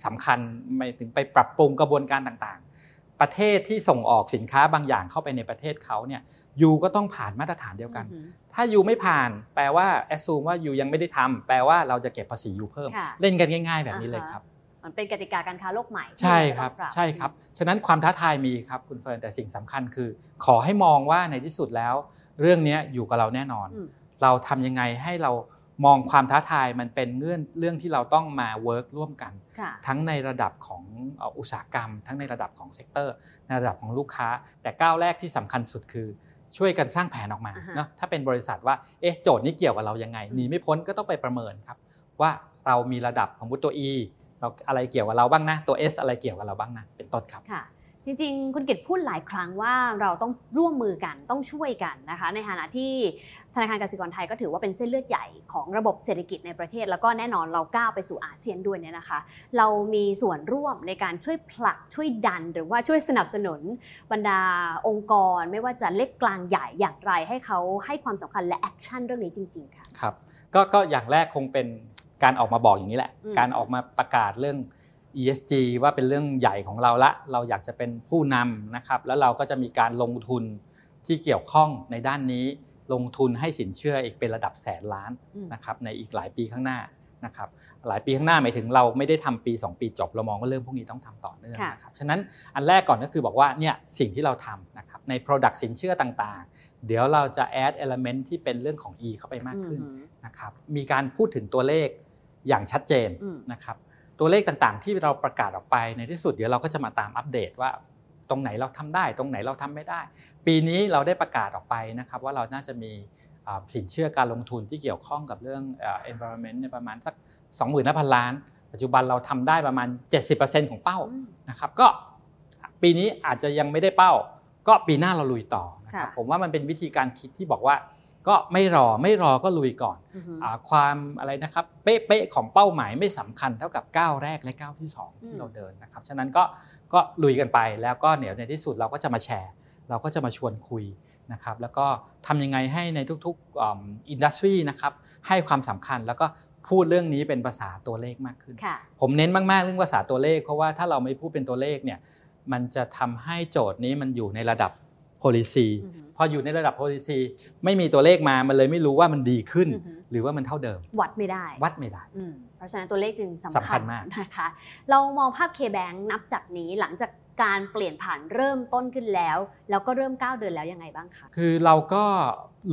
สำคัญไปถึงไปปรับปรุงกระบวนการต่างๆ ประเทศที่ส่งออกสินค้าบางอย่างเข้าไปในประเทศเขาเนี่ยยูก็ต้องผ่านมาตรฐานเดียวกัน ถ้ายูไม่ผ่านแปลว่าแอสซูมว่ายูยังไม่ได้ทำแปลว่าเราจะเก็บภาษียูเพิ่ม เล่นกันง่าย ๆ แบบนี้เลยครับ มันเป็นกติกาการค้าโลกใหม่ใช่ครับใช่ครับฉะนั้นความท้าทายมีครับคุณเฟิร์นแต่สิ่งสำคัญคือ ขอให้มองว่าในที่สุดแล้ว เรื่องนี้อยู่กับเราแน่นอน เราทำยังไงให้เรามองความท้าทายมันเป็นเงื่อนเรื่องที่เราต้องมา work ร่วมกัน ทั้งในระดับของอุตสาหกรรม ทั้งในระดับของ sector ในระดับของลูกค้า แต่ก้าวแรกที่สำคัญสุดคือช่วยกันสร้างแผนออกมาเนาะถ้าเป็นบริษัทว่าเอ๊ะโจทย์นี้เกี่ยวกับเรายังไงหนีไม่พ้นก็ต้องไปประเมินครับ ว่าเรามีระดับของมุตตัว E เราอะไรเกี่ยวกับเราบ้างนะ ตัว S อะไรเกี่ยวกับเราบ้างนะ เป็นต้นครับค่ะจริงๆ คุณกิตพูดหลายครั้งว่าเราต้องร่วมมือกันต้องช่วยกันนะคะ ในฐานะที่ธนาคารกสิกรไทยก็ถือว่าเป็นเส้นเลือดใหญ่ของระบบเศรษฐกิจในประเทศ แล้วก็แน่นอนเราก้าวไปสู่อาเซียนด้วยเนี่ยนะคะ เรามีส่วนร่วมในการช่วยผลักช่วยดัน หรือว่าช่วยสนับสนุนบรรดาองค์กร ไม่ว่าจะเล็กกลางใหญ่อย่างไรให้เขาให้ความสำคัญและ action เรื่องนี้จริง ๆ ค่ะครับก็ก็อย่างแรกคงเป็น การออกมาบอกอย่างนี้แหละ การออกมาประกาศเรื่อง ESG ว่าเป็นเรื่องใหญ่ของเราละ เราอยากจะเป็นผู้นำนะครับ แล้วเราก็จะมีการลงทุนที่เกี่ยวข้องในด้านนี้ ลงทุนให้สินเชื่ออีกเป็นระดับแสนล้านนะครับในอีกหลายปีข้างหน้านะครับหลายปีข้างหน้าหมายถึงเราไม่ได้ทำปี 2 ปีจบเรามองว่าเรื่องพวกนี้ต้องทำต่อเนื่องนะครับฉะนั้นอันแรกก่อนก็คือบอกว่าเนี่ยสิ่งที่เราทำนะครับใน Product สินเชื่อต่างๆ เดี๋ยวเราจะ add element ที่เป็นเรื่องของ E เข้าไปมากขึ้นนะครับมีการพูดถึงตัวเลข อย่างชัดเจนนะครับตัวเลขต่างๆ ที่เราประกาศออกไปในที่สุดเดี๋ยวเราก็จะมาตามอัปเดตว่าตรงไหนเราทำได้ ตรงไหนเราทำไม่ได้ ปีนี้เราได้ประกาศออกไปนะครับว่าเราน่าจะมีสินเชื่อการลงทุนที่เกี่ยวข้องกับเรื่อง environment ในประมาณสัก 25,000 ล้าน ปัจจุบันเราทำได้ประมาณ 70%ของเป้านะครับก็ปีนี้อาจจะยังไม่ได้เป้า ก็ปีหน้าเราลุยต่อนะครับผมว่ามันเป็นวิธีการคิดที่บอกว่า ก็ไม่รอไม่รอก็ลุยก่อนอความอะไรนะครับเป๊ะๆของเป้าหมายไม่สำคัญเท่ากับก้าวแรกและก้าวที่2ที่เราเดินนะครับฉะนั้นก็ก็ลุยกันไปแล้วก็เดี๋ยวในที่สุดเราก็จะมาแชร์ เราก็จะมาชวนคุยนะครับแล้วก็ทำยังไงให้ในทุกๆอินดัสทรีนะครับให้ความสำคัญแล้วก็พูดเรื่องนี้เป็นภาษาตัวเลขมากขึ้น ผมเน้นมากๆเรื่องภาษาตัวเลข เพราะว่าถ้าเราไม่พูดเป็นตัวเลขเนี่ยมันจะทำให้โจทย์นี้มันอยู่ในระดับ policy พออยู่ในระดับ policy ไม่มีตัวเลขมา มันเลยไม่รู้ว่ามันดีขึ้น หรือว่ามันเท่าเดิม วัดไม่ได้ วัดไม่ได้ เพราะฉะนั้นตัวเลขจึงสำคัญมากนะคะ เรามองภาพ K-Bank นับจากนี้หลังจาก การเปลี่ยนผ่านเริ่มต้นขึ้นแล้ว แล้วก็เริ่มก้าวเดินแล้วยังไงบ้างคะ คือเราก็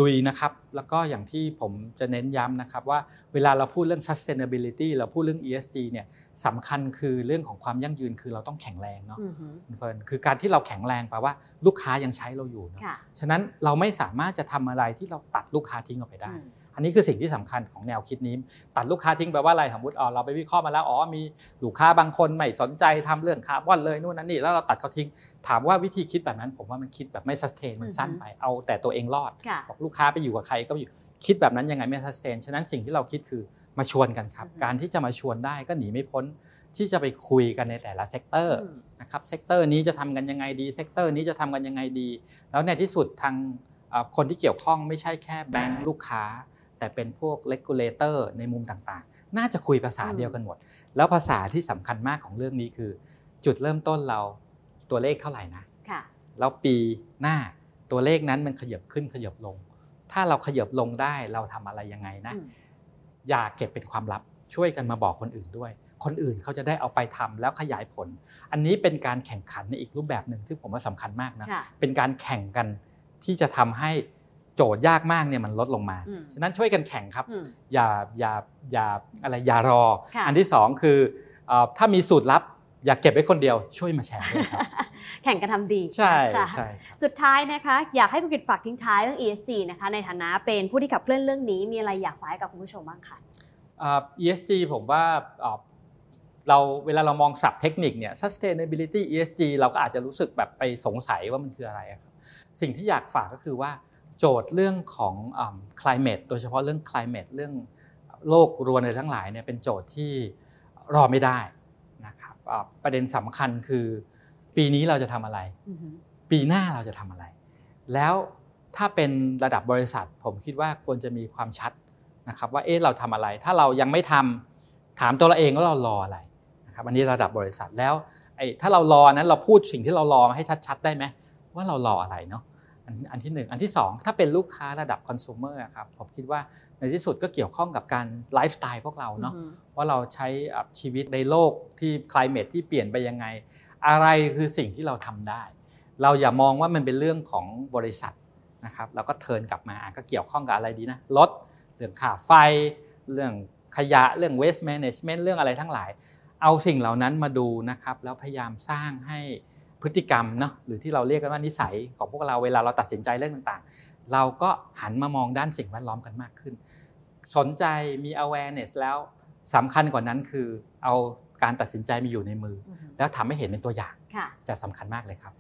ลุยนะครับ แล้วก็อย่างที่ผมจะเน้นย้ำนะครับว่าเวลาเราพูดเรื่อง sustainability เราพูดเรื่อง ESG เนี่ยสำคัญคือเรื่องของความยั่งยืนคือเราต้องแข็งแรงเนาะคุณเฟิร์นคือการที่เราแข็งแรงแปลว่าลูกค้ายังใช้เราอยู่เนาะฉะนั้นเราไม่สามารถจะทำอะไรที่เราตัดลูกค้าทิ้งออกไปได้ อันนี้คือสิ่งที่สำคัญของแนวคิดนี้ ตัดลูกค้าทิ้งแปลว่าอะไรสมมติอ๋อเราไปวิเคราะห์มาแล้วอ๋อมีลูกค้าบางคนไม่สนใจทำเรื่องคาร์บอนเลยนู่นนั่นนี่แล้วเราตัดเขาทิ้ง ถามว่าวิธีคิดแบบนั้น ผมว่ามันคิดแบบไม่ sustain มันสั้นไปเอาแต่ตัวเองรอดบอกลูกค้าไปอยู่กับใครก็อยู่คิดแบบนั้นยังไงไม่ sustain ฉะนั้นสิ่งที่เราคิดคือมาชวนกันครับ การที่จะมาชวนได้ก็หนีไม่พ้นที่จะไปคุยกันในแต่ละ sector นะครับ sector นี้จะทำกันยังไงดี sector นี้จะทำกันยังไงดี แล้วในที่สุดทางคนที่เกี่ยวข้องไม่ใช่แค่แบงค์ลูกค้า แต่เป็นพวก regulator ในมุมต่างๆ น่าจะคุยภาษาเดียวกันหมด แล้วภาษาที่สำคัญมากของเรื่องนี้คือ จุดเริ่มต้นเราตัวเลขเท่าไหร่นะแล้วปีหน้าตัวเลขนั้นมันขยับขึ้นขยับลง ถ้าเราขยับลงได้เราทำอะไรยังไงนะ อย่าเก็บเป็นความลับช่วยกันมาบอกคนอื่นด้วย คนอื่นเขาจะได้เอาไปทำแล้วขยายผล อันนี้เป็นการแข่งขันในอีกรูปแบบหนึ่งซึ่งผมว่าสำคัญมากนะ เป็นการแข่งกันที่จะทำให้ โจทย์ยากมากเนี่ยมันลดลงมา ฉะนั้นช่วยกันแข่งครับ อย่าอย่าอย่าอะไรอย่ารอ อันที่สองคือถ้ามีสูตรลับ อย่าเก็บไว้คนเดียวช่วยมาแชร์ด้วยครับแข่งกันทำดีใช่ค่ะใช่ครับสุดท้ายนะคะอยากให้คุณกิตฝากทิ้งท้ายเรื่อง ESG นะคะในฐานะเป็นผู้ที่ขับเคลื่อนเรื่องนี้มีอะไรอยากฝากให้กับคุณผู้ชมบ้างคะอ่า ESG ผมว่าอ่าเราเวลาเรามองศัพท์เทคนิคเนี่ย sustainability ESG เราก็อาจจะรู้สึกแบบไปสงสัยว่ามันคืออะไรอะครับสิ่งที่อยากฝากก็คือว่า โจทย์เรื่องของอ่า climate โดยเฉพาะเรื่อง climate เรื่องโลกรวนอะไรทั้งหลายเนี่ยเป็นโจทย์ที่รอไม่ได้นะครับอ่าประเด็นสำคัญคือ ปีนี้เราจะทำอะไร ปีหน้าเราจะทำอะไร แล้วถ้าเป็นระดับบริษัท ผมคิดว่าควรจะมีความชัดนะครับว่าเอ๊ะเราทำอะไร ถ้าเรายังไม่ทำถามตัวเราเองว่าเรารออะไรนะครับอันนี้ระดับบริษัทแล้วไอ้ถ้าเรารอนั้นเราพูดสิ่งที่เรารอมาให้ชัด ๆ ได้ไหมว่าเรารออะไรเนาะ อันอันที่หนึ่งอันที่สองถ้าเป็นลูกค้าระดับคอน sumer อะครับผมคิดว่าในที่สุดก็เกี่ยวข้องกับการไลฟ์สไตล์พวกเราเนาะว่าเราใช้ชีวิตในโลกที่ climate ที่เปลี่ยนไปยังไง อะไรคือสิ่งที่เราทำได้ เราอย่ามองว่ามันเป็นเรื่องของบริษัทนะครับเราก็เทิร์นกลับมาก็เกี่ยวข้องกับอะไรดีนะรถเรื่องค่าไฟ เรื่องขยะเรื่อง waste management เรื่องอะไรทั้งหลาย เอาสิ่งเหล่านั้นมาดูนะครับแล้วพยายามสร้างให้ พฤติกรรมเนาะหรือที่เราเรียกกันว่านิสัยของพวกเราเวลาเราตัดสินใจเรื่องต่างๆ เราก็หันมามองด้านสิ่งแวดล้อมกันมากขึ้น สนใจมี awareness แล้วสำคัญกว่านั้นคือเอาการตัดสินใจมีอยู่ในมือ แล้วทำให้เห็นเป็นตัวอย่างค่ะจะสำคัญมากเลยครับ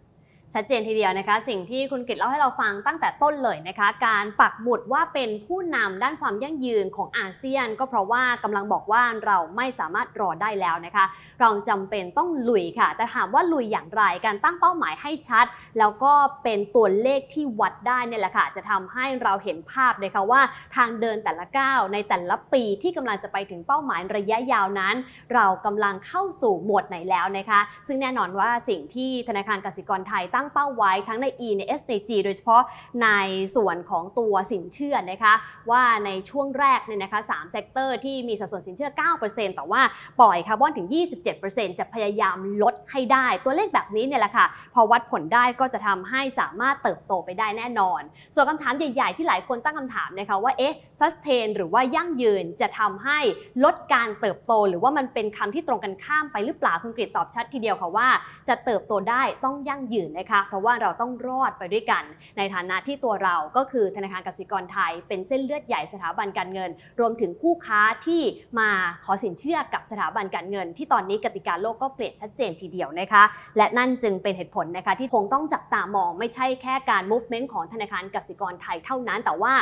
ชัดเจนทีเดียวนะคะ สิ่งที่คุณกฤษเล่าให้เราฟังตั้งแต่ต้นเลยนะคะ การปักหมุดว่าเป็นผู้นำด้านความยั่งยืนของอาเซียน ก็เพราะว่ากำลังบอกว่าเราไม่สามารถรอได้แล้วนะคะ เราจำเป็นต้องลุยค่ะ แต่ถามว่าลุยอย่างไรการตั้งเป้าหมายให้ชัด แล้วก็เป็นตัวเลขที่วัดได้นี่แหละค่ะ จะทำให้เราเห็นภาพเลยค่ะว่าทางเดินแต่ละก้าวในแต่ละปีที่กำลังจะไปถึงเป้าหมายระยะยาวนั้น เรากำลังเข้าสู่โหมดไหนแล้วนะคะ ซึ่งแน่นอนว่าสิ่งที่ธนาคารกสิกรไทยตั้งเป้าไว้ทั้งใน E ใน S ใน G โดยเฉพาะในส่วนของตัวสินเชื่อนะคะว่าในช่วงแรกเนี่ยนะคะ3 sector ที่มีสัดส่วนสินเชื่อ 9%แต่ว่าปล่อยคาร์บอนถึง 27%จะพยายามลดให้ได้ ตัวเลขแบบนี้เนี่ยแหละค่ะ พอวัดผลได้ก็จะทำให้สามารถเติบโตไปได้แน่นอน ส่วนคำถามใหญ่ ๆ ที่หลายคนตั้งคำถามนะคะว่าเอ๊ะ sustain หรือว่ายั่งยืนจะทำให้ลดการเติบโต หรือว่ามันเป็นคำที่ตรงกันข้ามไปหรือเปล่าคุณกฤษตอบชัดทีเดียวค่ะว่าจะเติบโตได้ต้องยั่งยืนนะคะเพราะว่าเราต้องรอดไปด้วยกัน ในฐานะที่ตัวเราก็คือธนาคารกสิกรไทย เป็นเส้นเลือดใหญ่สถาบันการเงิน รวมถึงคู่ค้าที่มาขอสินเชื่อกับสถาบันการเงิน ที่ตอนนี้กติกาโลกก็เปลี่ยนชัดเจนทีเดียวนะคะ และนั่นจึงเป็นเหตุผลนะคะที่คงต้องจับตามองไม่ใช่แค่การ movement ของธนาคารกสิกรไทยเท่านั้น แต่ว่า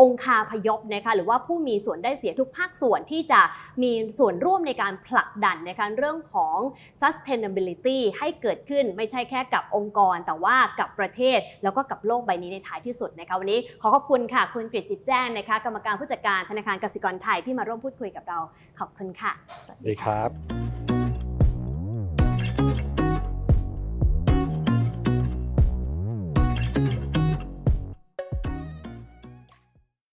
องค์คาพยพนะคะหรือว่าผู้มีส่วนได้เสียทุกภาคส่วนที่จะมีส่วนร่วมในการผลักดันนะคะเรื่องของ sustainability ให้เกิดขึ้นไม่ใช่แค่กับองค์กรแต่ว่ากับประเทศแล้วก็กับโลกใบนี้ในท้ายที่สุดนะคะวันนี้ขอขอบคุณค่ะ คุณกฤษจิตแจ้งนะคะ กรรมการผู้จัดการธนาคารกสิกรไทยที่มาร่วมพูดคุยกับเรา ขอบคุณค่ะ สวัสดีครับ